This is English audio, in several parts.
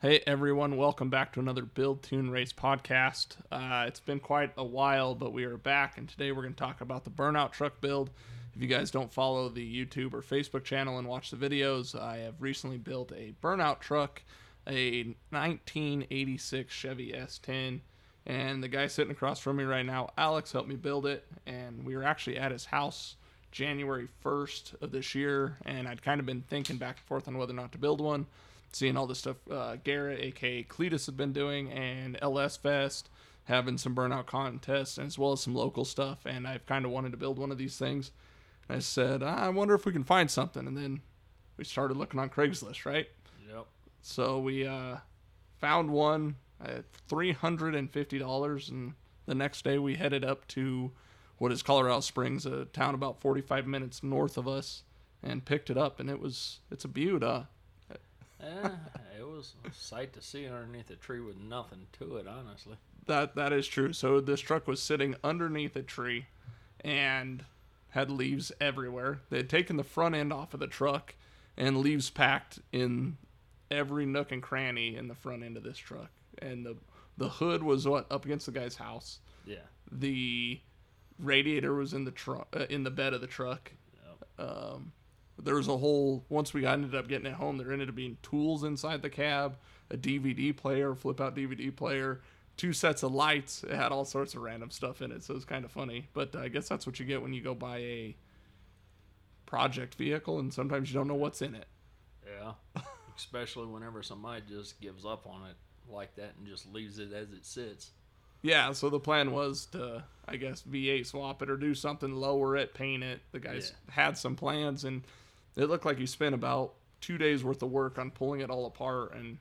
Hey everyone, welcome back to another Build Tune Race podcast. Uh, it's been quite a while, but we are back, and today we're going to talk about the burnout truck build. If you guys don't follow the YouTube or Facebook channel and watch the videos, I have recently built a burnout truck, a 1986 Chevy S10, and the guy sitting across from me right now, Alex, helped me build it, and we were actually at his house January 1st of this year, and I'd kind of been thinking back and forth on whether or not to build one seeing all the stuff uh, Garrett, aka Cleetus, had been doing, and LS Fest having some burnout contests, as well as some local stuff. And I've kind of wanted to build one of these things. And I said, I wonder if we can find something. And then we started looking on Craigslist, right? Yep. So we uh, found one at three hundred and fifty dollars, and the next day we headed up to what is Colorado Springs, a town about forty-five minutes north of us, and picked it up. And it was it's a beaut, uh, Yeah, it was a sight to see underneath a tree with nothing to it, honestly. That that is true. So this truck was sitting underneath a tree and had leaves everywhere. They had taken the front end off of the truck and leaves packed in every nook and cranny in the front end of this truck. And the the hood was what up against the guy's house. Yeah. The radiator was in the truck uh, in the bed of the truck. Yep. Um, there was a whole once we ended up getting it home there ended up being tools inside the cab a dvd player flip out dvd player two sets of lights. It had all sorts of random stuff in it so it was kind of funny. But uh, i guess that's what you get when you go buy a project vehicle and sometimes you don't know what's in it. Yeah. Especially whenever somebody just gives up on it like that and just leaves it as it sits. yeah so the plan was to i guess v8 swap it or do something lower it paint it. The guys had some plans and it looked like he spent about two days worth of work on pulling it all apart and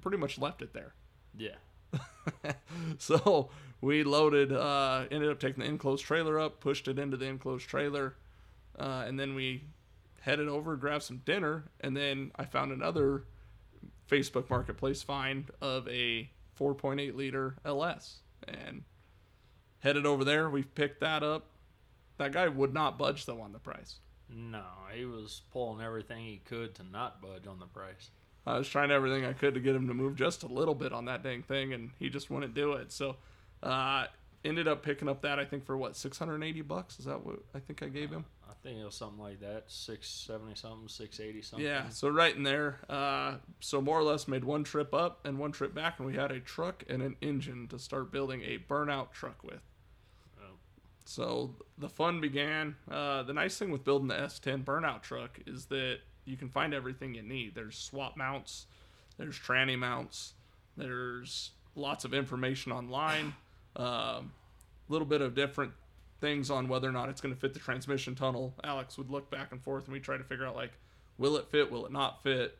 pretty much left it there. Yeah. so we loaded uh ended up taking the enclosed trailer up pushed it into the enclosed trailer uh, and then we headed over grabbed some dinner and then i found another facebook marketplace find of a 4.8 liter ls and headed over there. We picked that up. That guy would not budge though on the price No, he was pulling everything he could to not budge on the price. I was trying everything I could to get him to move just a little bit on that dang thing, and he just wouldn't do it. So, uh, ended up picking up that I think for what 680 bucks. Is that what I think I gave him? I think it was something like that, six seventy something, six eighty something. Yeah. So right in there. Uh, so more or less made one trip up and one trip back, and we had a truck and an engine to start building a burnout truck with. So the fun began. Uh, the nice thing with building the S10 burnout truck is that you can find everything you need. There's swap mounts, there's tranny mounts, there's lots of information online, a um, little bit of different things on whether or not it's going to fit the transmission tunnel. Alex would look back and forth, and we try to figure out like, will it fit? Will it not fit?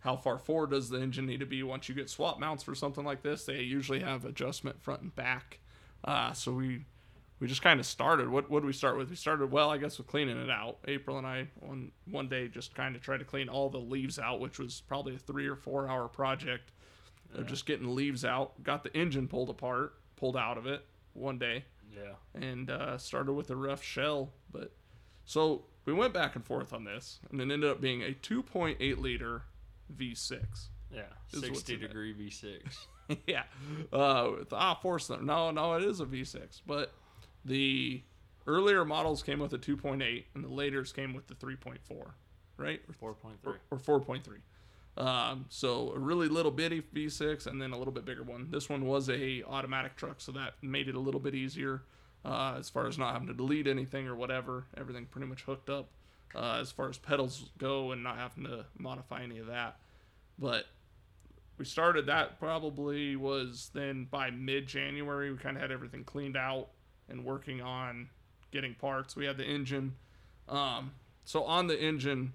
How far forward does the engine need to be once you get swap mounts for something like this? They usually have adjustment front and back. Uh, so we we just kind of started. What what did we start with? We started well, I guess, with cleaning it out. April and I one one day just kind of tried to clean all the leaves out, which was probably a three or four hour project of just getting leaves out. Got the engine pulled apart, pulled out of it one day, Yeah. and uh, started with a rough shell. But so we went back and forth on this, and it ended up being a 2.8 liter V6. Yeah. Is Sixty in it. degree V six. yeah. Uh, with ah, four cylinder. No, no, it is a V6. But the earlier models came with a 2.8, and the laters came with the 3.4, right? Four point three. Or, or 4.3. Um, so a really little bitty V6, and then a little bit bigger one. This one was a automatic truck, so that made it a little bit easier uh, as far as not having to delete anything or whatever. Everything pretty much hooked up uh, as far as pedals go, and not having to modify any of that. But we started that probably was then by mid January. We kind of had everything cleaned out and working on getting parts. We had the engine. Um, so on the engine,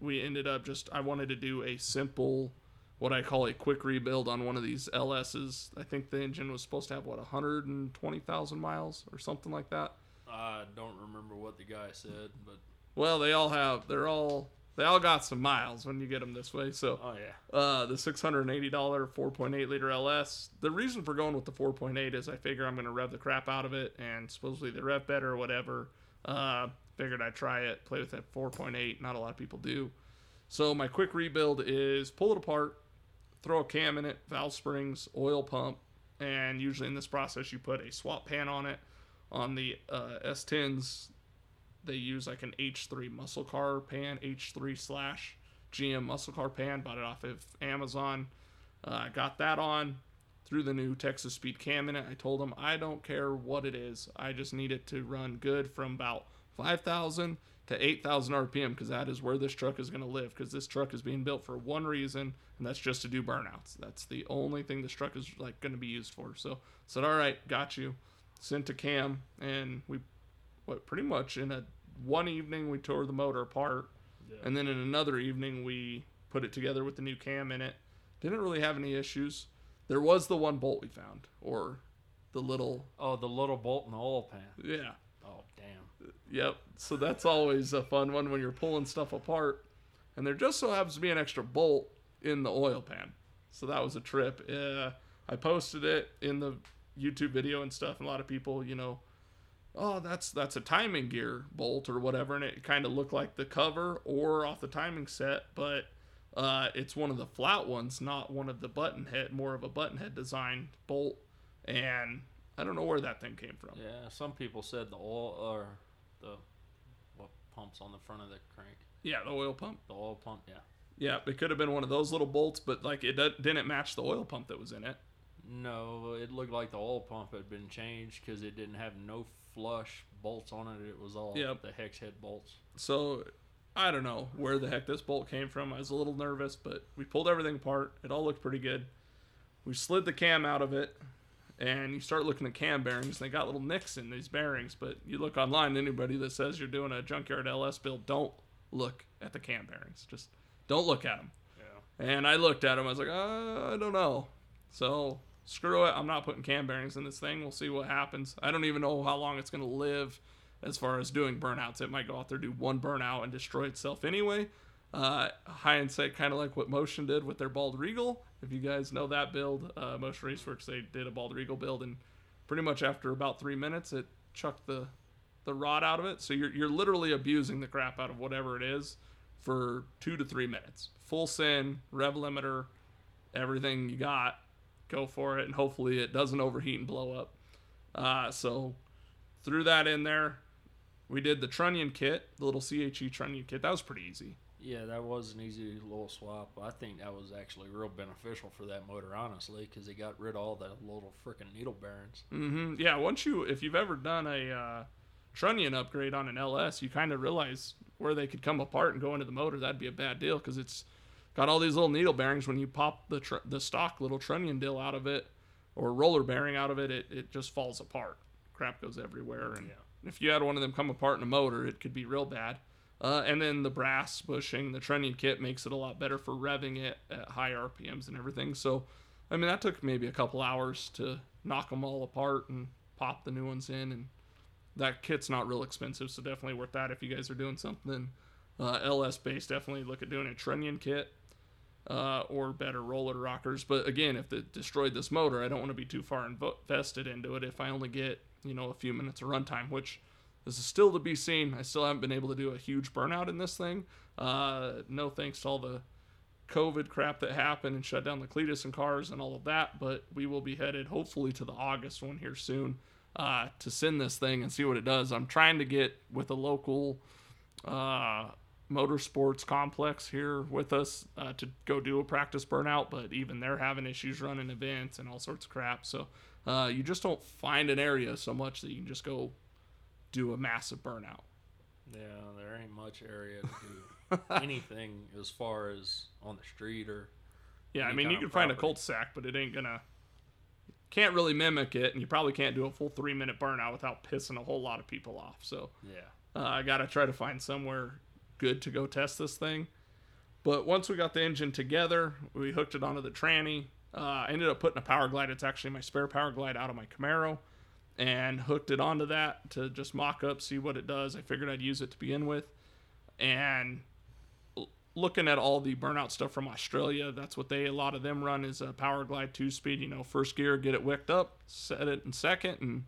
we ended up just I wanted to do a simple, what I call a quick rebuild on one of these LSs. I think the engine was supposed to have what 120,000 miles or something like that. I don't remember what the guy said, but Well, they all have. They're all. They all got some miles when you get them this way. So oh yeah. uh, the $680 4.8 liter LS. The reason for going with the 4.8 is I figure I'm going to rev the crap out of it, and supposedly they rev better or whatever. Uh, figured I'd try it, play with that 4.8. Not a lot of people do. So my quick rebuild is pull it apart, throw a cam in it, valve springs, oil pump, and usually in this process you put a swap pan on it. On the uh, S10s, they use like an H3 muscle car pan, H3 slash GM muscle car pan. Bought it off of Amazon. Uh, got that on threw the new Texas Speed cam in it. I told them I don't care what it is. I just need it to run good from about 5,000 to 8,000 RPM because that is where this truck is going to live because this truck is being built for one reason and that's just to do burnouts. That's the only thing this truck is like going to be used for. So said, all right, got you. Sent to Cam and we, what pretty much in a one evening we tore the motor apart Yeah. and then in another evening we put it together with the new cam in it. Didn't really have any issues. There was the one bolt we found, or the little Oh, the little bolt in the oil pan. yeah. Oh, damn. Yep. So that's always a fun one when you're pulling stuff apart. And there just so happens to be an extra bolt in the oil pan. So that was a trip. Uh, I posted it in the YouTube video and stuff. And a lot of people, you know, oh, that's that's a timing gear bolt or whatever. And it kind of looked like the cover or off the timing set, but uh, it's one of the flat ones, not one of the button head, more of a button head design bolt. And I don't know where that thing came from. Yeah, some people said the oil or the what pumps on the front of the crank, Yeah, the oil pump. the oil pump. Yeah. Yeah, it could have been one of those little bolts, but like it didn't match the oil pump that was in it. No, it looked like the oil pump had been changed because it didn't have no flush bolts on it. It was all Yep. the hex head bolts. So I don't know where the heck this bolt came from. I was a little nervous, but we pulled everything apart. It all looked pretty good. We slid the cam out of it, and you start looking at cam bearings. They got little nicks in these bearings, but you look online. Anybody that says you're doing a junkyard LS build, don't look at the cam bearings. Just don't look at them. Yeah. And I looked at them. I was like, uh, I don't know. So screw it. I'm not putting cam bearings in this thing. We'll see what happens. I don't even know how long it's going to live as far as doing burnouts. It might go out there, do one burnout, and destroy itself anyway. Uh, hindsight, kind of like what Motion did with their Bald Regal. If you guys know that build, uh, Motion Raceworks, they did a Bald Regal build, and pretty much after about three minutes, it chucked the the rod out of it. So you're, you're literally abusing the crap out of whatever it is for two to three minutes. Full sin, rev limiter, everything you got, go for it, and hopefully it doesn't overheat and blow up. Uh, so threw that in there. We did the trunnion kit, the little CHE trunnion kit. That was pretty easy. Yeah, that was an easy little swap. I think that was actually real beneficial for that motor, honestly, because it got rid of all the little freaking needle bearings. Mm-hmm. Yeah, once you, if you've ever done a uh, trunnion upgrade on an LS, you kind of realize where they could come apart and go into the motor. That'd be a bad deal because it's got all these little needle bearings. When you pop the tr- the stock little trunnion dill out of it or roller bearing out of it, it, it just falls apart. Crap goes everywhere, and if you had one of them come apart in a motor, it could be real bad. Uh, and then the brass bushing, the trunnion kit makes it a lot better for revving it at high RPMs and everything. So, I mean, that took maybe a couple hours to knock them all apart and pop the new ones in. And that kit's not real expensive, so definitely worth that if you guys are doing something uh, LS based. Definitely look at doing a trunnion kit uh, or better roller rockers. But again, if it destroyed this motor, I don't want to be too far invested into it. If I only get you know a few minutes of runtime, which this is still to be seen. I still haven't been able to do a huge burnout in this thing. Uh, no thanks to all the COVID crap that happened and shut down the Cleetus and cars and all of that. But we will be headed hopefully to the August one here soon uh, to send this thing and see what it does. I'm trying to get with a local uh, motorsports complex here with us uh, to go do a practice burnout, but even they're having issues running events and all sorts of crap. So uh, you just don't find an area so much that you can just go do a massive burnout. Yeah, there ain't much area to do anything as far as on the street or. Yeah, I mean you can find a cul-de-sac, but it ain't gonna. Can't really mimic it, and you probably can't do a full three-minute burnout without pissing a whole lot of people off. So Yeah. uh, I gotta try to find somewhere good to go test this thing. But once we got the engine together, we hooked it onto the tranny. Uh, I ended up putting a power glide. It's actually my spare power glide out of my Camaro, and hooked it onto that to just mock up, see what it does. I figured I'd use it to begin with, and looking at all the burnout stuff from Australia, that's what they a lot of them run is a power glide two speed. You know, first gear, get it wicked up, set it in second, and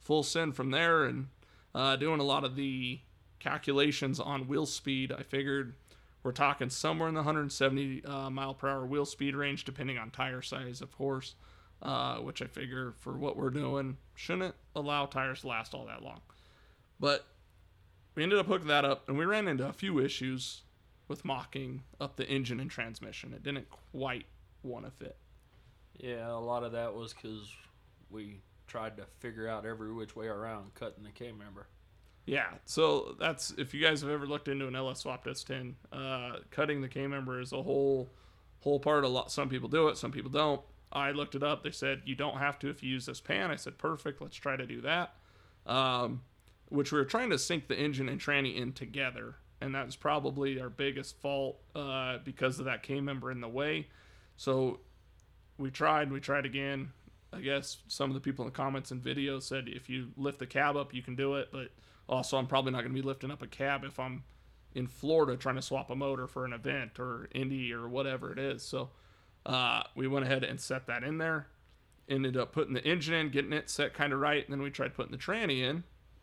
full send from there. And uh, doing a lot of the calculations on wheel speed, I figured we're talking somewhere in the 170 uh, mile per hour wheel speed range, depending on tire size, of course. Uh, which I figure for what we're doing shouldn't allow tires to last all that long. But we ended up hooking that up, and we ran into a few issues with mocking up the engine and transmission. It didn't quite want to fit. Yeah, a lot of that was because we tried to figure out every which way around cutting the K member. Yeah, so that's if you guys have ever looked into an LS swapped S10, uh, cutting the K member is a whole whole part. A lot. Some people do it, some people don't. I looked it up. They said you don't have to if you use this pan. I said perfect. Let's try to do that. Um, which we were trying to sync the engine and tranny in together, and that was probably our biggest fault uh, because of that K member in the way. So we tried. We tried again. I guess some of the people in the comments and videos said if you lift the cab up, you can do it, but also I'm probably not going to be lifting up a cab if I'm in Florida trying to swap a motor for an event or Indy or whatever it is. So uh, we went ahead and set that in there. Ended up putting the engine in, getting it set kind of right, and then we tried putting the tranny in,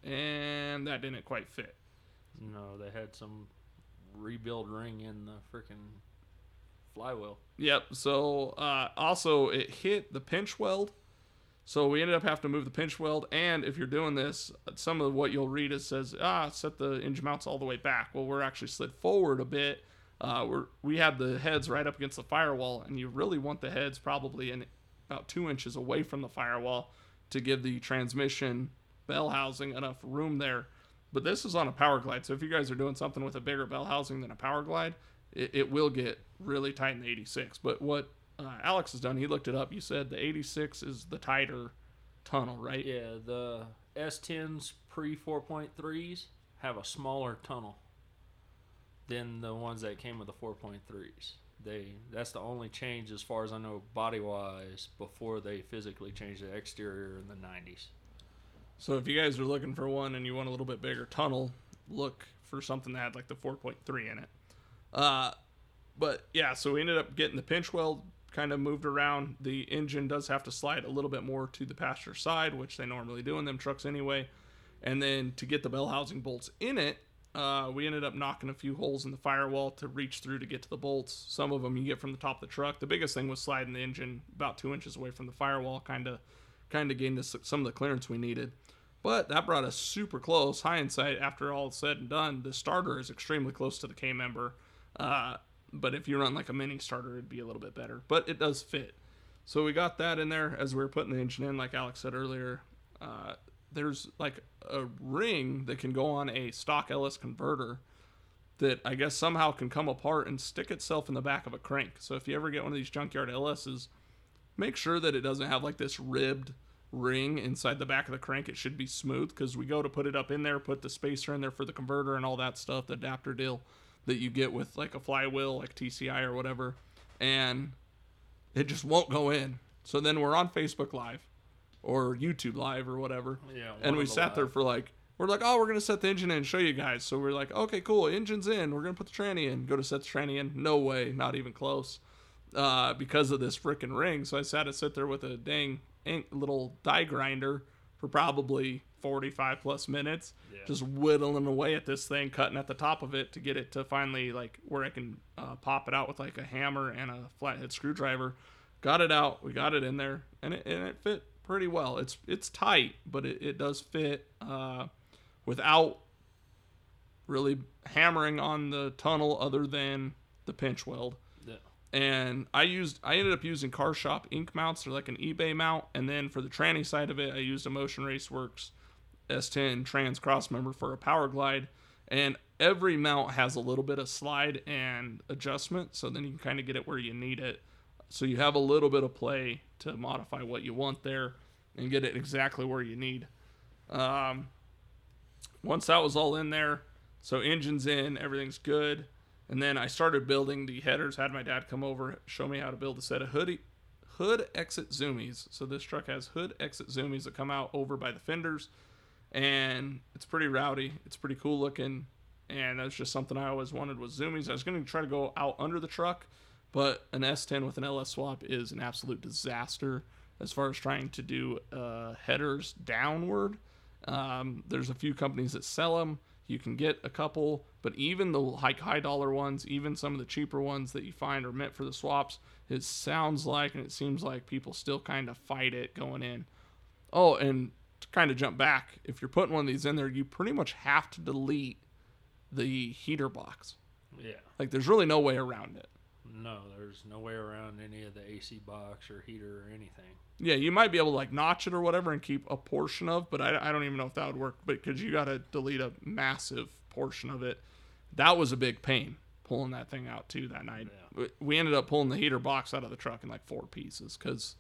and that didn't quite fit. No, they had some rebuild ring in the freaking flywheel. Yep. So uh, also it hit the pinch weld. So we ended up having to move the pinch weld. And if you're doing this, some of what you'll read is says ah set the engine mounts all the way back. Well, we're actually slid forward a bit. Uh, we're we had the heads right up against the firewall, and you really want the heads probably in about two inches away from the firewall to give the transmission bell housing enough room there. But this is on a power glide, so if you guys are doing something with a bigger bell housing than a power glide, it, it will get really tight in the 86. But what uh, Alex has done, he looked it up. You said the 86 is the tighter tunnel, right? Yeah, the S10s pre 4.3s have a smaller tunnel than the ones that came with the 4.3s. They that's the only change as far as I know body wise before they physically changed the exterior in the 90s. So if you guys are looking for one and you want a little bit bigger tunnel, look for something that had like the 4.3 in it. Uh, but yeah, so we ended up getting the pinch weld kind of moved around. The engine does have to slide a little bit more to the passenger side, which they normally do in them trucks anyway. And then to get the bell housing bolts in it, uh, we ended up knocking a few holes in the firewall to reach through to get to the bolts. Some of them you get from the top of the truck. The biggest thing was sliding the engine about two inches away from the firewall, kind of, kind of gained us some of the clearance we needed. But that brought us super close. Hindsight, after all said and done, the starter is extremely close to the K member. Uh, but if you run like a mini starter, it'd be a little bit better. But it does fit. So we got that in there as we were putting the engine in, like Alex said earlier. Uh, there's like a ring that can go on a stock LS converter that I guess somehow can come apart and stick itself in the back of a crank. So if you ever get one of these junkyard LSs, make sure that it doesn't have like this ribbed ring inside the back of the crank. It should be smooth because we go to put it up in there, put the spacer in there for the converter and all that stuff, the adapter deal that you get with like a flywheel, like TCI or whatever, and it just won't go in. So then we're on Facebook Live or YouTube Live or whatever. Yeah, and we sat there for like we're like, oh, we're gonna set the engine in and show you guys. So we're like, okay, cool, engine's in. We're gonna put the tranny in. Go to set the tranny in. No way, not even close. Uh, because of this freaking ring. So I sat to sit there with a dang little die grinder for probably 45 plus minutes, yeah. just whittling away at this thing, cutting at the top of it to get it to finally like where I can uh, pop it out with like a hammer and a flathead screwdriver. Got it out. We got it in there, and it, and it fit pretty well. It's it's tight, but it, it does fit uh, without really hammering on the tunnel other than the pinch weld. Yeah. And I used I ended up using Car Shop Inc mounts. They're like an eBay mount, and then for the tranny side of it, I used a Motion Raceworks S10 trans cross member for a power glide. And every mount has a little bit of slide and adjustment, so then you can kind of get it where you need it. So you have a little bit of play to modify what you want there and get it exactly where you need. Um, once that was all in there, so engine's in, everything's good. And then I started building the headers, had my dad come over, show me how to build a set of hoodie, hood exit zoomies. So this truck has hood exit zoomies that come out over by the fenders and it's pretty rowdy. It's pretty cool looking, and that's just something I always wanted was zoomies. I was going to try to go out under the truck, but an S10 with an LS swap is an absolute disaster as far as trying to do uh, headers downward. Um, there's a few companies that sell them. You can get a couple. But even the high high dollar ones, even some of the cheaper ones that you find are meant for the swaps, it sounds like and it seems like people still kind of fight it going in. Oh, and to kind of jump back, if you're putting one of these in there, you pretty much have to delete the heater box. Yeah. Like there's really no way around it. No, there's no way around any of the AC box or heater or anything. Yeah, you might be able to like notch it or whatever and keep a portion of, but I, I don't even know if that would work. But because you got to delete a massive portion of it, that was a big pain pulling that thing out too that night. We- We ended up pulling the heater box out of the truck in like four pieces because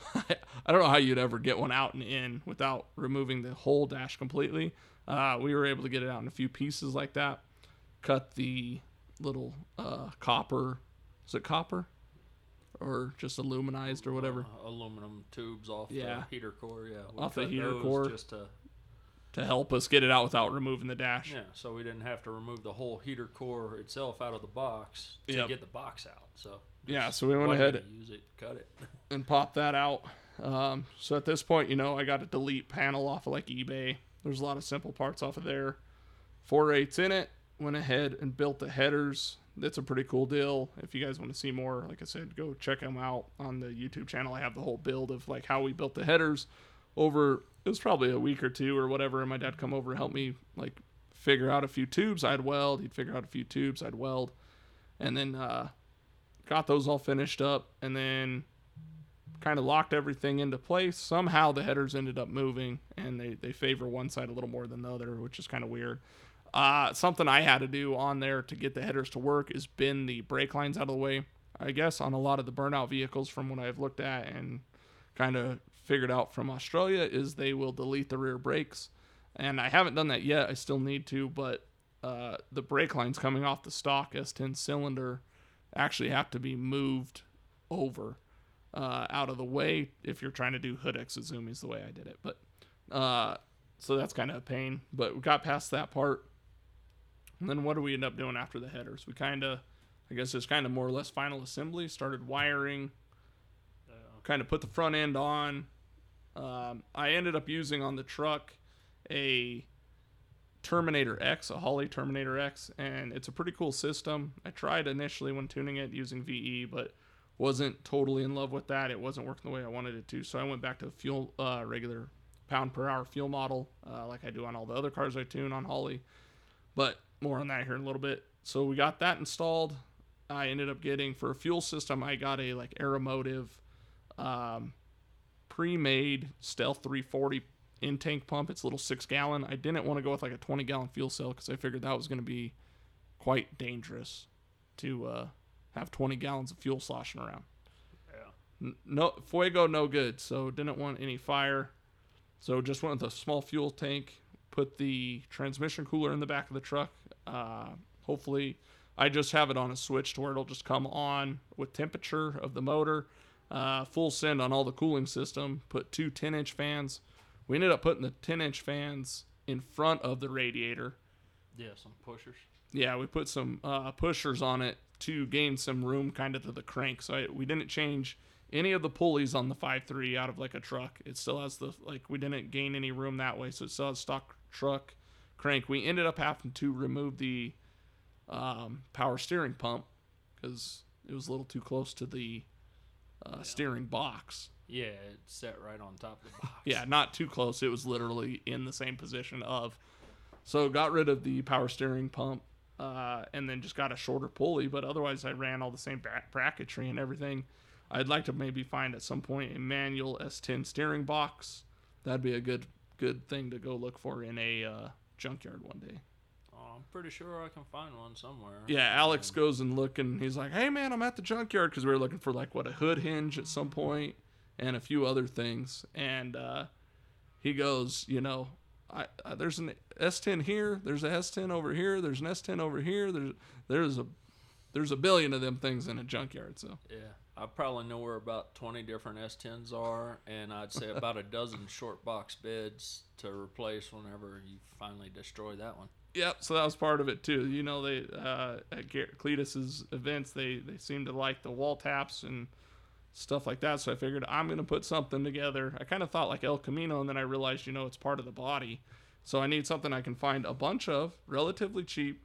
I don't know how you'd ever get one out and in without removing the whole dash completely. Uh, we were able to get it out in a few pieces like that. Cut the little uh, copper. Is it copper? Or just aluminized or whatever Uh, aluminum tubes off Yeah. the heater core. Yeah. we Off the heater core. Just to to help us get it out without removing the dash. yeah, so we didn't have to remove the whole heater core itself out of the box to Yep. get the box out. So Yeah, so we went ahead use it, cut it. and pop that out. Um, so at this point, you know, I got a delete panel off of like eBay. There's a lot of simple parts off of there. Four eights in it. Went ahead and built the headers. That's a pretty cool deal. If you guys want to see more, like I said, go check them out on the YouTube channel. I have the whole build of like how we built the headers over. It was probably a week or two or whatever. And my dad come over and help me like figure out a few tubes I'd weld. He'd figure out a few tubes I'd weld, and then uh, got those all finished up. And then kind of locked everything into place. Somehow the headers ended up moving, and they, they favor one side a little more than the other, which is kind of weird. Uh, something I had to do on there to get the headers to work is bend the brake lines out of the way. I guess on a lot of the burnout vehicles, from what I've looked at and kind of figured out from Australia, is they will delete the rear brakes. And I haven't done that yet. I still need to, but uh, the brake lines coming off the stock S10 cylinder actually have to be moved over uh, out of the way if you're trying to do hood exit is the way I did it. But uh, so that's kind of a pain. But we got past that part. And then what do we end up doing after the headers? We kind of, I guess it's kind of more or less final assembly. Started wiring, kind of put the front end on. Um, I ended up using on the truck a Terminator X, a Holley Terminator X, and it's a pretty cool system. I tried initially when tuning it using VE, but wasn't totally in love with that. It wasn't working the way I wanted it to, so I went back to fuel uh, regular pound per hour fuel model, uh, like I do on all the other cars I tune on Holley. But more on that here in a little bit. So we got that installed. I ended up getting for a fuel system. I got a like Aeromotive um, pre-made Stealth 340 in tank pump. It's a little six gallon. I didn't want to go with like a 20 gallon fuel cell because I figured that was going to be quite dangerous to uh, have 20 gallons of fuel sloshing around. Yeah. No fuego, no good. So didn't want any fire. So just went with a small fuel tank. Put the transmission cooler in the back of the truck. Uh, hopefully, I just have it on a switch to where it'll just come on with temperature of the motor. Uh, full send on all the cooling system. Put two 10 inch fans. We ended up putting the 10 inch fans in front of the radiator. Yeah, some pushers. Yeah, we put some uh, pushers on it to gain some room kind of to the crank. So I, we didn't change any of the pulleys on the 5.3 out of like a truck. It still has the, like, we didn't gain any room that way. So it still has stock truck crank. We ended up having to remove the um, power steering pump because it was a little too close to the uh, steering box. Yeah, it's set right on top of the box. Yeah, not too close. It was literally in the same position of. So got rid of the power steering pump, uh, and then just got a shorter pulley. But otherwise, I ran all the same bra- bracketry and everything. I'd like to maybe find at some point a manual S10 steering box. That'd be a good good thing to go look for in a uh, junkyard one day. Oh, I'm pretty sure I can find one somewhere. Yeah, Alex goes and look, and he's like, "Hey, man, I'm at the junkyard because we were looking for like what a hood hinge at some point and a few other things." And uh, he goes, "You know, I, uh, there's an S10 here, there's a S10 over here, there's an S10 over here, there's there's a there's a billion of them things in a junkyard." So Yeah. I probably know where about 20 different S10s are, and I'd say about a dozen short box beds to replace whenever you finally destroy that one. Yep, so that was part of it too. You know, they uh, at Cleetus's events, they they seem to like the wall taps and stuff like that. So I figured I'm gonna put something together. I kind of thought like El Camino, and then I realized, you know, it's part of the body. So I need something I can find a bunch of, relatively cheap,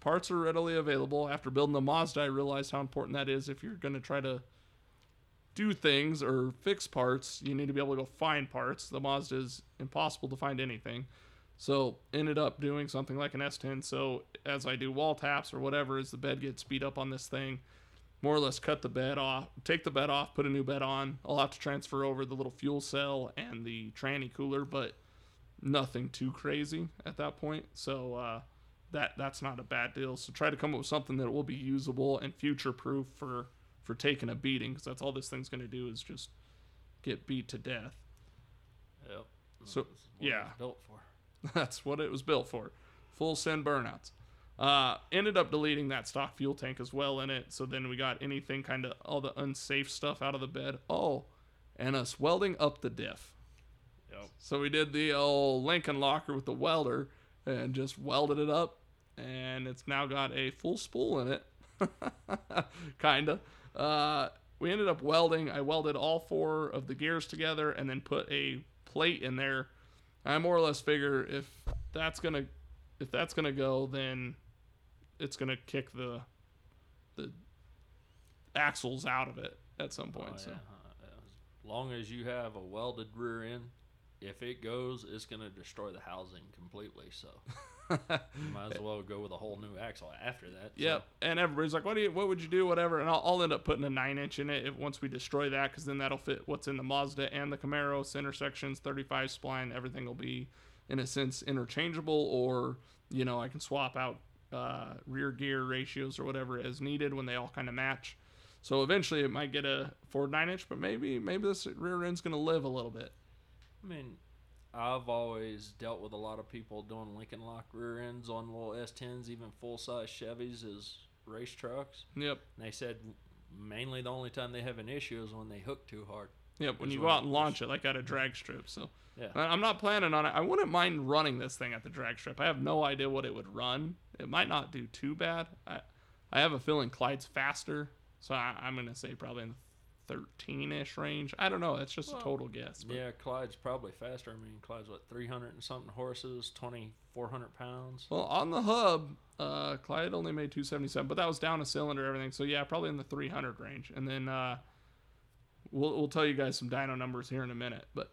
parts are readily available. After building the Mazda, I realized how important that is if you're going to try to do things or fix parts. You need to be able to go find parts. The Mazda is impossible to find anything. So ended up doing something like an S10. So as I do wall taps or whatever, as the bed gets beat up on this thing, more or less cut the bed off, take the bed off, put a new bed on. I'll have to transfer over the little fuel cell and the tranny cooler, but nothing too crazy at that point. So uh, that that's not a bad deal. So try to come up with something that will be usable and future proof for for taking a beating, because that's all this thing's going to do is just get beat to death. Yep. So, That's what it yeah. built for. That's what it was built for. Full send burnouts. Uh, ended up deleting that stock fuel tank as well in it. So then we got anything kind of all the unsafe stuff out of the bed. Oh, and us welding up the diff. Yep. So we did the old Lincoln locker with the welder and just welded it up, and it's now got a full spool in it. Kinda. Uh, we ended up welding. I welded all four of the gears together and then put a plate in there. I more or less figure if that's gonna if that's gonna go, then it's gonna kick the the axles out of it at some point. Oh, so yeah. As long as you have a welded rear end, if it goes, it's going to destroy the housing completely. So you might as well go with a whole new axle after that. so- Yep. And everybody's like, "What do you? What would you do? Whatever." And I'll, I'll end up putting a nine inch in it if, once we destroy that, because then that'll fit what's in the Mazda and the Camaro center sections, 35 spline. Everything will be, in a sense, interchangeable, or you know, I can swap out uh, rear gear ratios or whatever as needed when they all kind of match. So eventually, it might get a Ford nine inch, but maybe maybe this rear end's gonna live a little bit. I mean, I've always dealt with a lot of people doing Lincoln Lock rear ends on little S10s, even full size Chevys as race trucks. Yep. And they said mainly the only time they have an issue is when they hook too hard. Yep, when you go out and launch it, like at a drag strip. So Yeah. I'm not planning on it. I wouldn't mind running this thing at the drag strip. I have no idea what it would run. It might not do too bad. I, I have a feeling Clyde's faster, so I, I'm gonna say probably in the 13ish range. I don't know. It's just Well, a total guess. But Yeah, Clyde's probably faster. I mean, Clyde's what, 300 and something horses, 2,400 pounds? Well, on the hub, uh, Clyde only made 277, but that was down a cylinder, everything. So yeah, probably in the 300 range. And then uh, we'll we'll tell you guys some dyno numbers here in a minute. But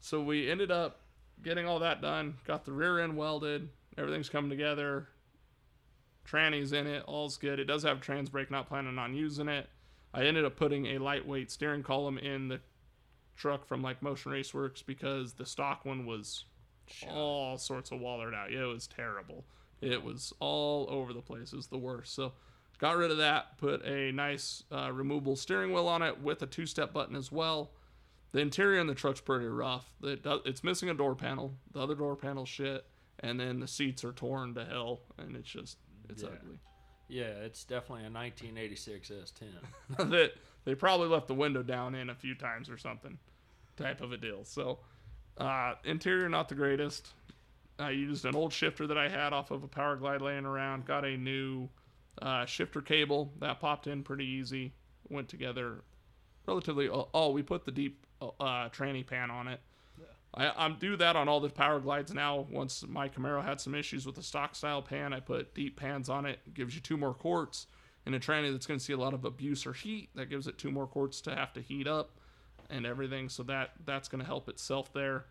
so we ended up getting all that done, got the rear end welded, everything's coming together. Tranny's in it, all's good. It does have trans brake, not planning on using it. I ended up putting a lightweight steering column in the truck from like Motion Raceworks because the stock one was all sorts of wallered out. Yeah, it was terrible. It was all over the place. It was the worst. So got rid of that. Put a nice uh, removable steering wheel on it with a two-step button as well. The interior in the truck's pretty rough. It does, it's missing a door panel. The other door panel shit, and then the seats are torn to hell, and it's just it's Yeah. ugly. Yeah, it's definitely a 1986 S10. that they probably left the window down in a few times or something type of a deal so uh, interior not the greatest i used an old shifter that i had off of a power glide laying around got a new uh, shifter cable that popped in pretty easy went together relatively oh, oh we put the deep uh, tranny pan on it I, I'm do that on all the power glides now. Once my Camaro had some issues with the stock style pan, I put deep pans on it. it gives you two more quarts in a tranny that's going to see a lot of abuse or heat. That gives it two more quarts to have to heat up and everything. So that that's going to help itself there.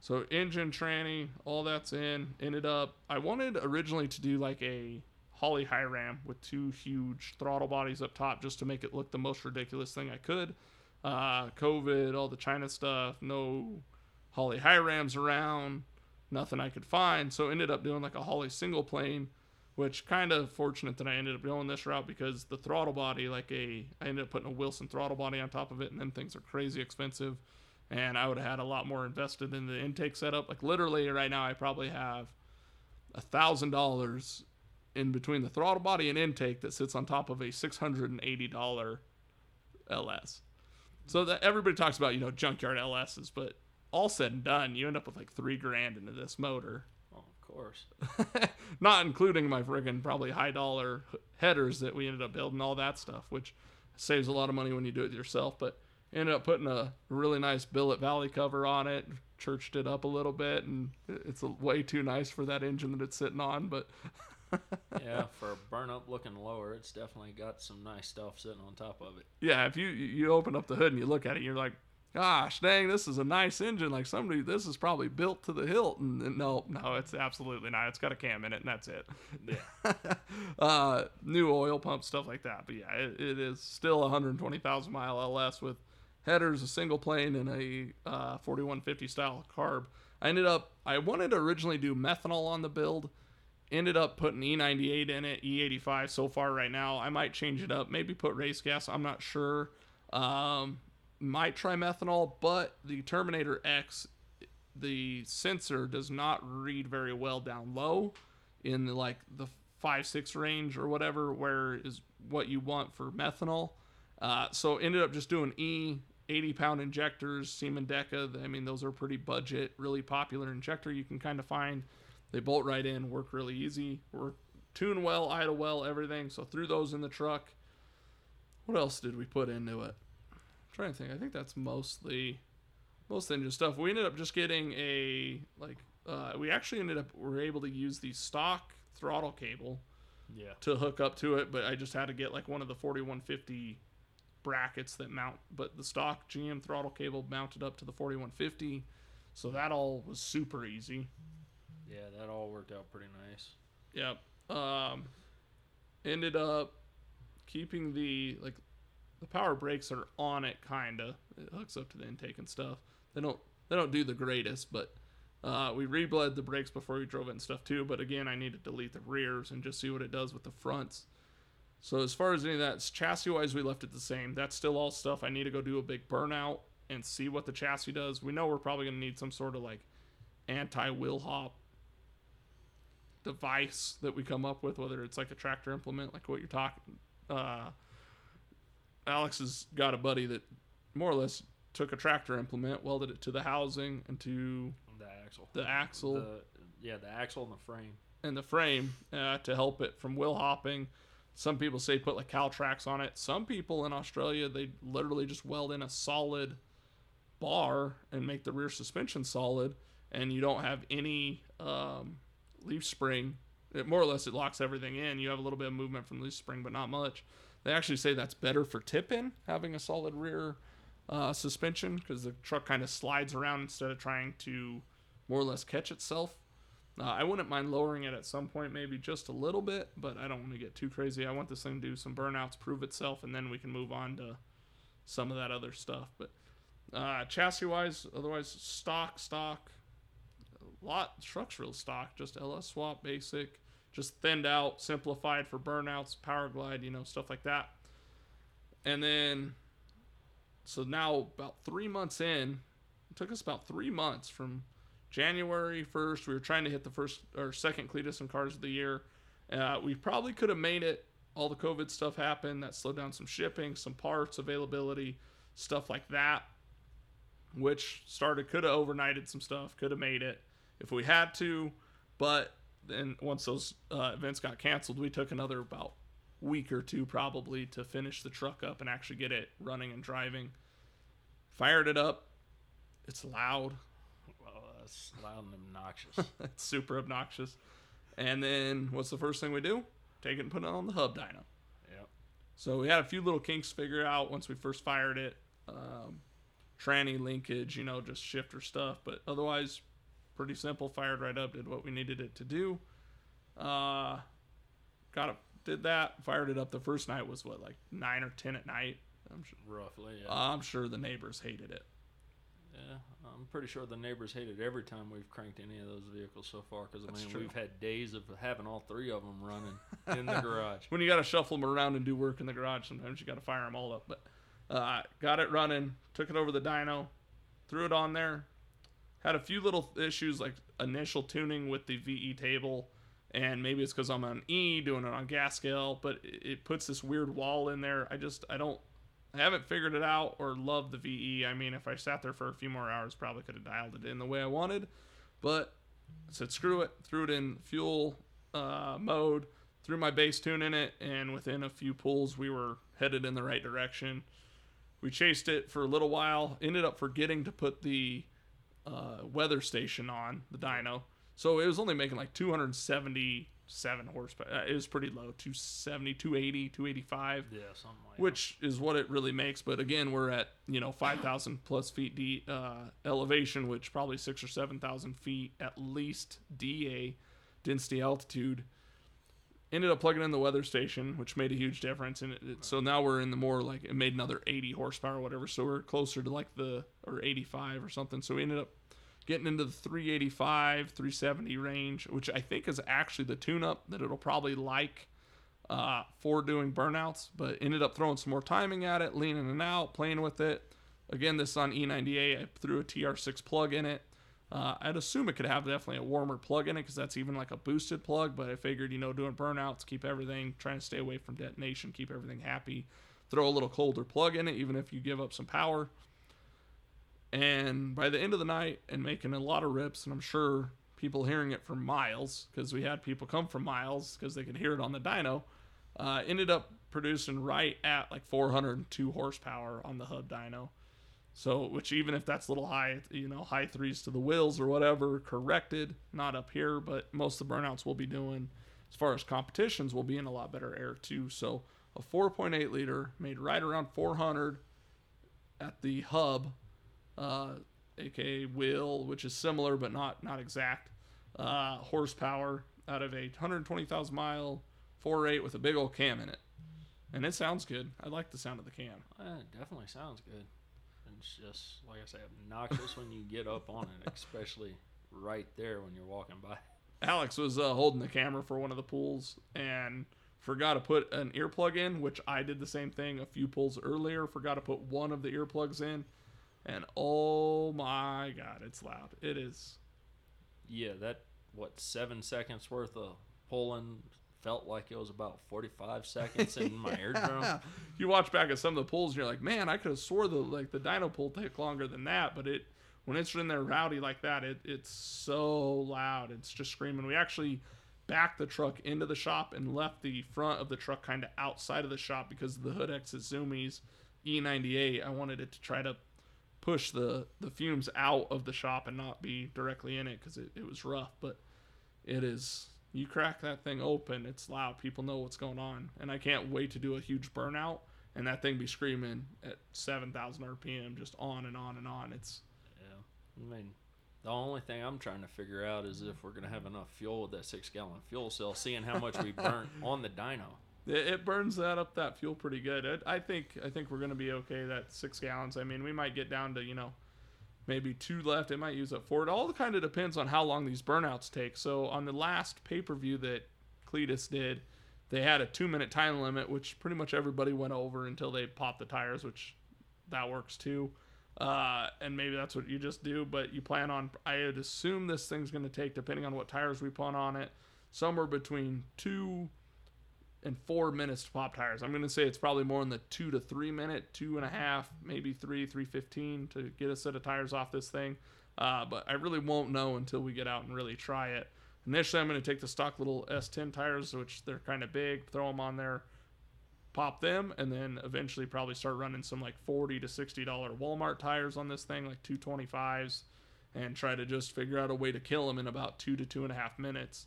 So engine tranny, all that's in. Ended up, I wanted originally to do like a Holley high ram with two huge throttle bodies up top just to make it look the most ridiculous thing I could. Uh, COVID, all the China stuff, no Holley high rams around, nothing I could find. So ended up doing like a Holley single plane, which kind of fortunate that I ended up going this route because the throttle body, like a, I ended up putting a Wilson throttle body on top of it, and then things are crazy expensive. And I would have had a lot more invested in the intake setup. Like literally right now, I probably have a thousand dollars in between the throttle body and intake that sits on top of a six hundred and eighty dollar LS. So that everybody talks about, you know, junkyard LSs, but all said and done, you end up with like three grand into this motor. Oh, of course. Not including my friggin' probably high dollar headers that we ended up building, all that stuff, which saves a lot of money when you do it yourself. But ended up putting a really nice billet valley cover on it, churched it up a little bit, and it's a, way too nice for that engine that it's sitting on. But yeah, for a burn up looking lower, it's definitely got some nice stuff sitting on top of it. Yeah, if you you open up the hood and you look at it, you're like, gosh, dang, this is a nice engine. Like somebody, this is probably built to the hilt. And, and no, no, it's absolutely not. It's got a cam in it, and that's it. Yeah. uh, new oil pump, stuff like that. But yeah, it, it is still a 120,000 mile LS with headers, a single plane, and a uh, 4150 style carb. I ended up, I wanted to originally do methanol on the build. Ended up putting E98 in it, E85 so far right now. I might change it up, maybe put race gas. I'm not sure. Um, might try methanol, but the Terminator X, the sensor does not read very well down low in the, like the five six range or whatever, where is what you want for methanol. Uh, so ended up just doing E 80 pound injectors, Siemens Deca. I mean, those are pretty budget, really popular injector you can kind of find. They bolt right in, work really easy, work tune well, idle well, everything. So threw those in the truck. What else did we put into it? I'm trying to think. I think that's mostly most engine stuff. We ended up just getting a like uh, we actually ended up we were able to use the stock throttle cable Yeah. to hook up to it, but I just had to get like one of the 4150 brackets that mount, but the stock GM throttle cable mounted up to the 4150, so that all was super easy. Yeah, that all worked out pretty nice. Yep. Um, ended up keeping the like the power brakes are on it, kinda. It hooks up to the intake and stuff. They don't they don't do the greatest, but uh, we rebled the brakes before we drove it and stuff too. But again, I need to delete the rears and just see what it does with the fronts. So as far as any of that, chassis wise, we left it the same. That's still all stuff I need to go do a big burnout and see what the chassis does. We know we're probably gonna need some sort of like anti wheel hop device that we come up with, whether it's like a tractor implement, like what you're talking. Uh, Alex has got a buddy that more or less took a tractor implement, welded it to the housing and to The axle. the axle The, yeah, the axle and the frame. and the frame uh, to help it from wheel hopping. Some people say put like CalTracs on it. Some people in Australia they literally just weld in a solid bar and make the rear suspension solid, and you don't have any um, leaf spring. It more or less it locks everything in. You have a little bit of movement from leaf spring, but not much. They actually say that's better for tipping having a solid rear uh, suspension because the truck kind of slides around instead of trying to more or less catch itself. Uh, I wouldn't mind lowering it at some point, maybe just a little bit, but I don't want to get too crazy. I want this thing to do some burnouts, prove itself, and then we can move on to some of that other stuff. But uh, chassis wise, otherwise stock, stock. Lot structural stock, just LS swap basic, just thinned out, simplified for burnouts, power glide, you know, stuff like that. And then, so now about three months in, it took us about three months from January 1st, we were trying to hit the first or second Cleetus and Cars of the Year. Uh, we probably could have made it. All the COVID stuff happened. That slowed down some shipping, some parts availability, stuff like that, which started, could have overnighted some stuff, could have made it if we had to. But then once those uh, events got canceled, we took another about week or two probably to finish the truck up and actually get it running and driving. Fired it up. It's loud. Well, that's loud and obnoxious. it's super obnoxious. And then what's the first thing we do? Take it and put it on the hub dyno. yep. So we had a few little kinks figured out once we first fired it. Um, tranny linkage, you know, just shifter stuff. But otherwise, pretty simple. Fired right up, did what we needed it to do. Uh, got it, did that. Fired it up. The first night was what, like nine or ten at night. I'm sure. Roughly, yeah. I'm sure the neighbors hated it. yeah. I'm pretty sure the neighbors hated every time we've cranked any of those vehicles so far because I That's mean true. we've had days of having all three of them running in the garage. when you got to shuffle them around and do work in the garage, sometimes you got to fire them all up. But uh, got it running, took it over the dyno, threw it on there. Had a few little issues like initial tuning with the VE table, and maybe it's because I'm on E doing it on gas scale, but it, puts this weird wall in there. I just I don't I haven't figured it out or love the VE. I mean, if I sat there for a few more hours, probably could have dialed it in the way I wanted, but I said screw it, threw it in fuel uh, mode, threw my base tune in it, and within a few pulls, we were headed in the right direction. We chased it for a little while, ended up forgetting to put the uh, weather station on the dyno, so it was only making like 270 seven horsepower. Uh, it was pretty low, 270, 280, 285 Yeah, something like which is what it really makes. But again, we're at you know five thousand plus feet D uh, elevation, which probably six or seven thousand feet at least DA density altitude. Ended up plugging in the weather station, which made a huge difference. And it, it- so now we're in the more like it made another eighty horsepower, or whatever. So we're closer to like the or eighty five or something. So we ended up getting into the 385 370 range which i think is actually the tune up that it'll probably like uh, for doing burnouts, but ended up throwing some more timing at it, leaning it out, playing with it. Again, this is on E98. I threw a TR6 plug in it. Uh, I'd assume it could have definitely a warmer plug in it because that's even like a boosted plug, but I figured, you know, doing burnouts, keep everything, trying to stay away from detonation, keep everything happy. Throw a little colder plug in it, even if you give up some power. And by the end of the night, and making a lot of rips, and I'm sure people hearing it from miles, because we had people come from miles because they could hear it on the dyno, uh, ended up producing right at like 402 horsepower on the hub dyno. So, which even if that's a little high, you know, high threes to the wheels or whatever, corrected, not up here, but most of the burnouts we'll be doing as far as competitions will be in a lot better air too. So, a 4.8 liter made right around 400 at the hub, uh, aka wheel, which is similar but not not exact, uh, horsepower out of a 120,000 mile 4.8 with a big old cam in it, and it sounds good. I like the sound of the cam. Eh, it definitely sounds good. It's just like I say, obnoxious when you get up on it, especially right there when you're walking by. Alex was uh, holding the camera for one of the pools and forgot to put an earplug in, which I did the same thing a few pools earlier. Forgot to put one of the earplugs in, and oh my god, it's loud. It is. Yeah, that what seven seconds worth of pulling felt like it was about 45 seconds in my eardrum. You watch back at some of the pulls, and you're like, man, I could have swore the like the dyno pull took longer than that, but it when it's in there rowdy like that, it it's so loud. It's just screaming. We actually backed the truck into the shop and left the front of the truck kind of outside of the shop because of the hood exit zoomies E98. I wanted it to try to push the the fumes out of the shop and not be directly in it because it, it was rough, but it is you crack that thing open, it's loud. People know what's going on, and I can't wait to do a huge burnout and that thing be screaming at 7,000 RPM, just on and on and on. It's Yeah. I mean, the only thing I'm trying to figure out is if we're going to have enough fuel with that six gallon fuel cell, seeing how much we burnt on the dyno. it, it burns that up that fuel pretty good. It, I think I think we're gonna be okay. That six gallons. I mean, we might get down to you know maybe two left. It might use up four. It all kind of depends on how long these burnouts take. So on the last pay per view that Cleetus did, they had a two minute time limit, which pretty much everybody went over until they popped the tires, which that works too. Uh, and maybe that's what you just do, but you plan on. I would assume this thing's going to take, depending on what tires we put on it, somewhere between two and four minutes to pop tires. I'm going to say it's probably more in the two to three minute, two and a half, maybe three, three fifteen to get a set of tires off this thing. Uh, but I really won't know until we get out and really try it. Initially, I'm going to take the stock little S10 tires, which they're kind of big, throw them on there, pop them, and then eventually probably start running some like 40 to 60 dollar Walmart tires on this thing, like 225s, and try to just figure out a way to kill them in about two to two and a half minutes,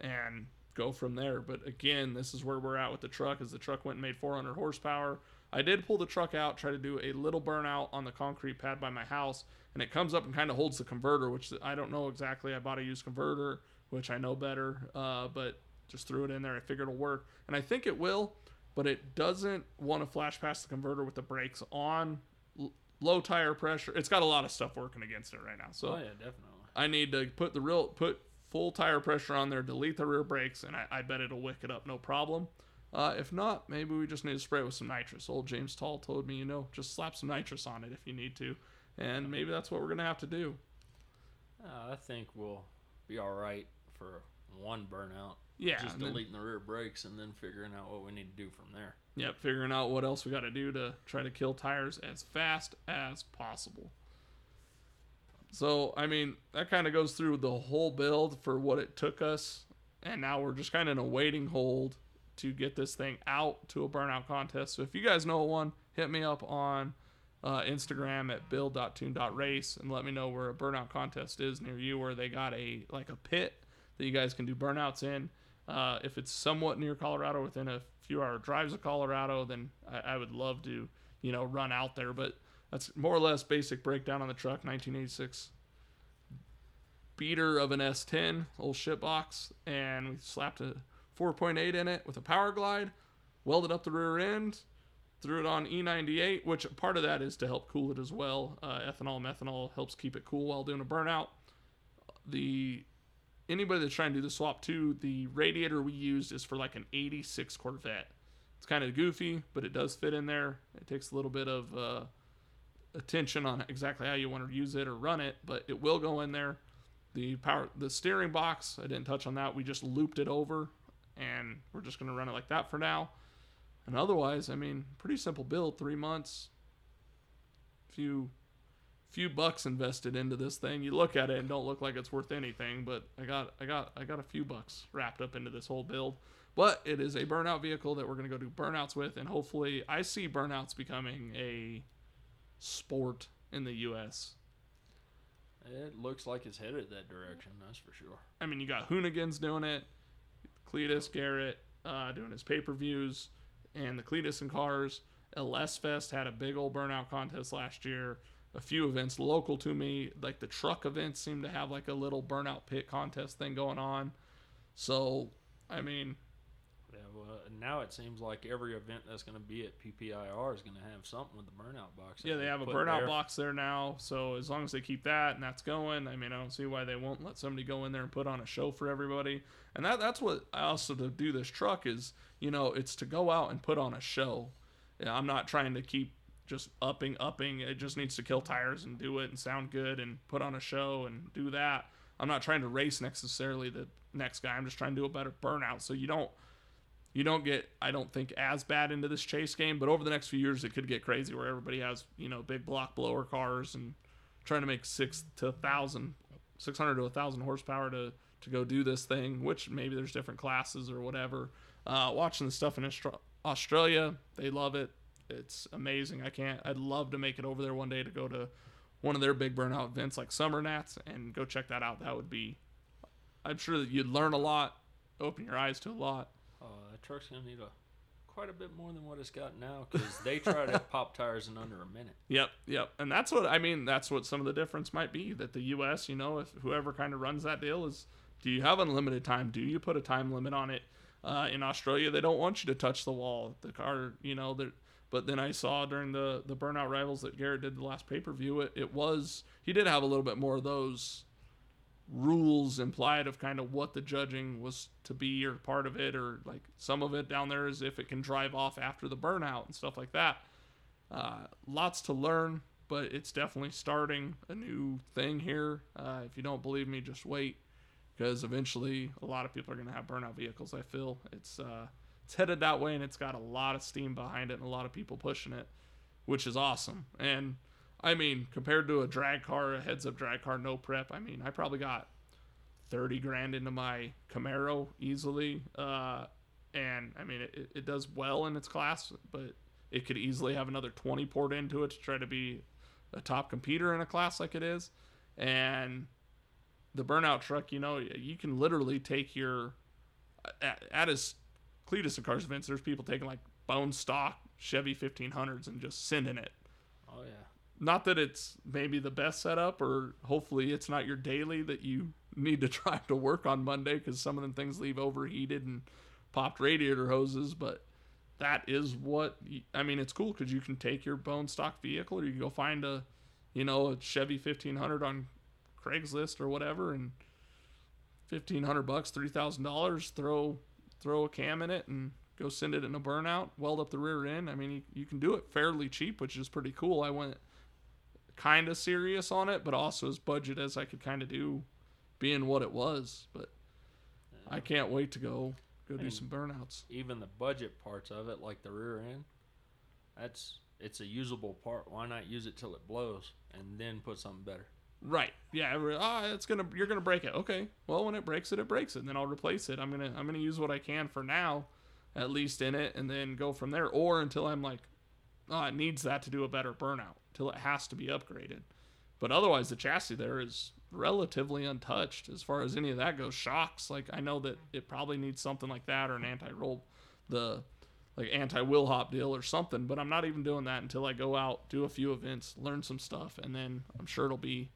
and go from there. But again, this is where we're at with the truck. Is the truck went and made 400 horsepower. I did pull the truck out, try to do a little burnout on the concrete pad by my house, and it comes up and kind of holds the converter, which I don't know exactly. I bought a used converter, which I know better, uh, but just threw it in there. I figured it'll work, and I think it will, but it doesn't want to flash past the converter with the brakes on. L- low tire pressure. It's got a lot of stuff working against it right now. So Oh, yeah, definitely. I need to put the real put full tire pressure on there, delete the rear brakes, and I, I bet it'll wick it up no problem. Uh, if not, maybe we just need to spray it with some nitrous. Old James Tall told me, you know, just slap some nitrous on it if you need to, and maybe that's what we're gonna have to do. Uh, I think we'll be all right for one burnout. Yeah, Just and then- deleting the rear brakes and then figuring out what we need to do from there. Yep, figuring out what else we got to do to try to kill tires as fast as possible. So, I mean, that kind of goes through the whole build for what it took us. And now we're just kind of in a waiting hold to get this thing out to a burnout contest. So, if you guys know one, hit me up on uh, Instagram at build.tune.race and let me know where a burnout contest is near you, where they got a like a pit that you guys can do burnouts in. Uh, if it's somewhat near Colorado, within a few hour drives of Colorado, then I, I would love to, you know, run out there. But that's more or less basic breakdown on the truck. 1986 beater of an S10, old shit box, and we slapped a 4.8 in it with a Powerglide, welded up the rear end, threw it on E98, which part of that is to help cool it as well. Uh, ethanol, methanol helps keep it cool while doing a burnout. The anybody that's trying to do the swap too, the radiator we used is for like an 86 Corvette. It's kind of goofy, but it does fit in there. It takes a little bit of uh, attention on exactly how you want to use it or run it, but it will go in there. The power, the steering box, I didn't touch on that. We just looped it over, and we're just gonna run it like that for now. And otherwise, I mean, pretty simple build. Three months, few, few bucks invested into this thing. You look at it and don't look like it's worth anything, but I got, I got, I got a few bucks wrapped up into this whole build. But it is a burnout vehicle that we're gonna go do burnouts with, and hopefully, I see burnouts becoming a sport in the U.S. It looks like it's headed that direction. That's for sure. I mean, you got Hoonigans doing it, Cleetus Garrett uh, doing his pay per views, and the Cleetus and Cars. LS Fest had a big old burnout contest last year. A few events local to me, like the truck events, seem to have like a little burnout pit contest thing going on. So, I mean, well, now it seems like every event that's going to be at PPIR is going to have something with the burnout box. yeah, they have a burnout there. box there now. So as long as they keep that and that's going, I mean, I don't see why they won't let somebody go in there and put on a show for everybody. And that that's what I also to do this truck is, you know, it's to go out and put on a show. Yeah, I'm not trying to keep just upping, upping. It just needs to kill tires and do it and sound good and put on a show and do that. I'm not trying to race necessarily the next guy. I'm just trying to do a better burnout. So you don't you don't get I don't think as bad into this chase game, but over the next few years it could get crazy where everybody has, you know, big block blower cars and trying to make 6 to 1000 600 to a 1000 horsepower to to go do this thing, which maybe there's different classes or whatever. Uh, watching the stuff in Austra- Australia, they love it. It's amazing. I can't I'd love to make it over there one day to go to one of their big burnout events like Summernats and go check that out. That would be I'm sure that you'd learn a lot, open your eyes to a lot. Uh, that truck's going to need a quite a bit more than what it's got now because they try to pop tires in under a minute. Yep, yep. And that's what I mean, that's what some of the difference might be that the US, you know, if whoever kind of runs that deal is do you have unlimited time? Do you put a time limit on it? Uh, in Australia, they don't want you to touch the wall. The car, you know, they're- but then I saw during the the burnout rivals that Garrett did the last pay per view, it, it was he did have a little bit more of those rules implied of kind of what the judging was to be or part of it or like some of it down there is if it can drive off after the burnout and stuff like that. Uh, lots to learn but it's definitely starting a new thing here. Uh, if you don't believe me just wait because eventually a lot of people are going to have burnout vehicles i feel. It's uh, it's headed that way and it's got a lot of steam behind it and a lot of people pushing it which is awesome. And I mean, compared to a drag car, a heads up drag car, no prep, I mean, I probably got 30 grand into my Camaro easily. Uh, and I mean, it, it does well in its class, but it could easily have another 20 poured into it to try to be a top competitor in a class like it is. And the burnout truck, you know, you can literally take your, at, at his Cleetus and Cars events, there's people taking like bone stock Chevy 1500s and just sending it Oh, yeah. Not that it's maybe the best setup or hopefully it's not your daily that you need to drive to work on monday because some of them things leave overheated and popped radiator hoses but that is what I mean it's cool because you can take your bone stock vehicle or you can go find a you know a chevy 1500 on craigslist or whatever and 1500 bucks $3000 throw throw a cam in it and go send it in a burnout weld up the rear end. I mean you, you can do it fairly cheap which is pretty cool. I went kind of serious on it, but also as budget as I could kind of do, being what it was. But I can't wait to go go do some burnouts. Even the budget parts of it, like the rear end, that's it's a usable part. Why not use it till it blows and then put something better? Right? Yeah. Ah, it's gonna you're gonna break it. Okay. Well, when it breaks it, it breaks it. And then I'll replace it. I'm gonna I'm gonna use what I can for now, at least in it, and then go from there. Or until I'm like, oh, it needs that to do a better burnout. Till it has to be upgraded. But otherwise, the chassis there is relatively untouched as far as any of that goes. Shocks, like I know that it probably needs something like that or an anti-roll, the like anti-wheel hop deal or something. But I'm not even doing that until I go out, do a few events, learn some stuff, and then I'm sure it'll be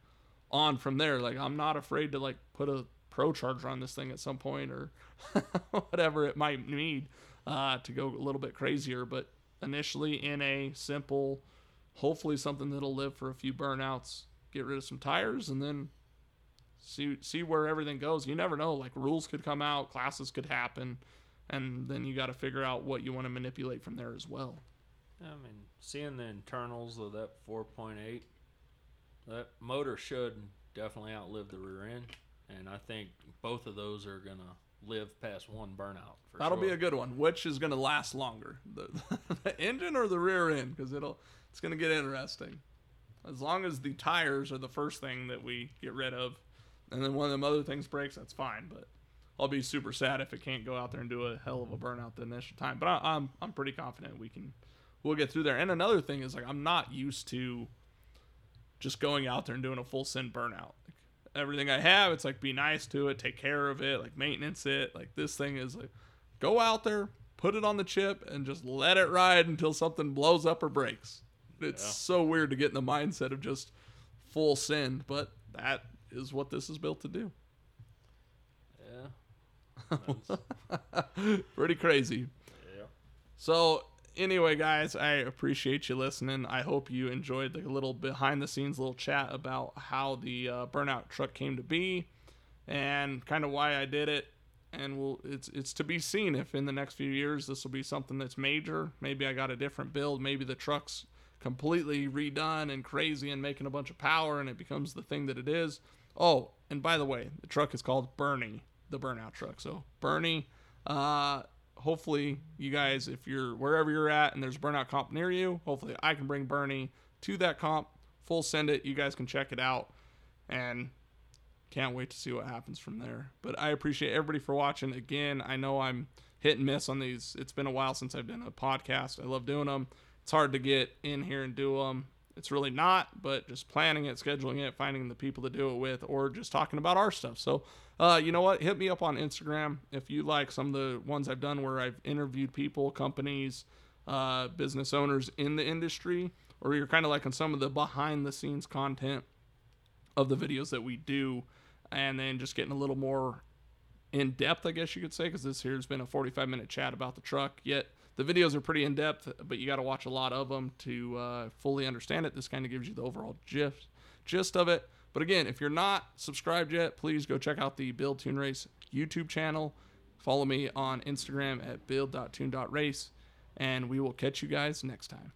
on from there. Like I'm not afraid to like put a ProCharger on this thing at some point or whatever it might need uh, to go a little bit crazier. But initially in a simple, hopefully something that'll live for a few burnouts, get rid of some tires, and then see see where everything goes. You never know. Like rules could come out, classes could happen, and then you got to figure out what you want to manipulate from there as well. I mean, seeing the internals of that 4.8, that motor should definitely outlive the rear end, and I think both of those are gonna live past one burnout. For That'll sure. be a good one. Which is going to last longer, the, the engine or the rear end? Because it'll it's going to get interesting. As long as the tires are the first thing that we get rid of, and then one of them other things breaks, that's fine. But I'll be super sad if it can't go out there and do a hell of a burnout the initial time. But I, I'm I'm pretty confident we can we'll get through there. And another thing is like I'm not used to just going out there and doing a full send burnout. Everything I have, it's like be nice to it, take care of it, like maintenance it. Like this thing is like go out there, put it on the chip, and just let it ride until something blows up or breaks. It's Yeah. so weird to get in the mindset of just full send, but that is what this is built to do. Yeah. Pretty crazy. yeah. So anyway, guys, I appreciate you listening. I hope you enjoyed the little behind the scenes little chat about how the uh, burnout truck came to be and kind of why I did it. And we'll, it's it's to be seen if in the next few years this will be something that's major. Maybe I got a different build. Maybe the truck's completely redone and crazy and making a bunch of power and it becomes the thing that it is. Oh, and by the way, the truck is called Bernie, the burnout truck. So Bernie, uh, hopefully you guys, if you're wherever you're at and there's burnout comp near you, hopefully I can bring Bernie to that comp, full send it. You guys can check it out, and can't wait to see what happens from there. But I appreciate everybody for watching. Again, I know I'm hit and miss on these. It's been a while since I've done a podcast. I love doing them. It's hard to get in here and do them. It's really not, but just planning it, scheduling it, finding the people to do it with, or just talking about our stuff. So, uh, you know what? Hit me up on Instagram if you like some of the ones I've done where I've interviewed people, companies, uh, business owners in the industry, or you're kind of like on some of the behind the scenes content of the videos that we do, and then just getting a little more in depth, I guess you could say, because this here's been a 45 minute chat about the truck. Yet the videos are pretty in depth, but you got to watch a lot of them to uh, fully understand it. This kind of gives you the overall gist, gist of it. But again, if you're not subscribed yet, please go check out the Build Tune Race YouTube channel. Follow me on Instagram at build.tune.race, and we will catch you guys next time.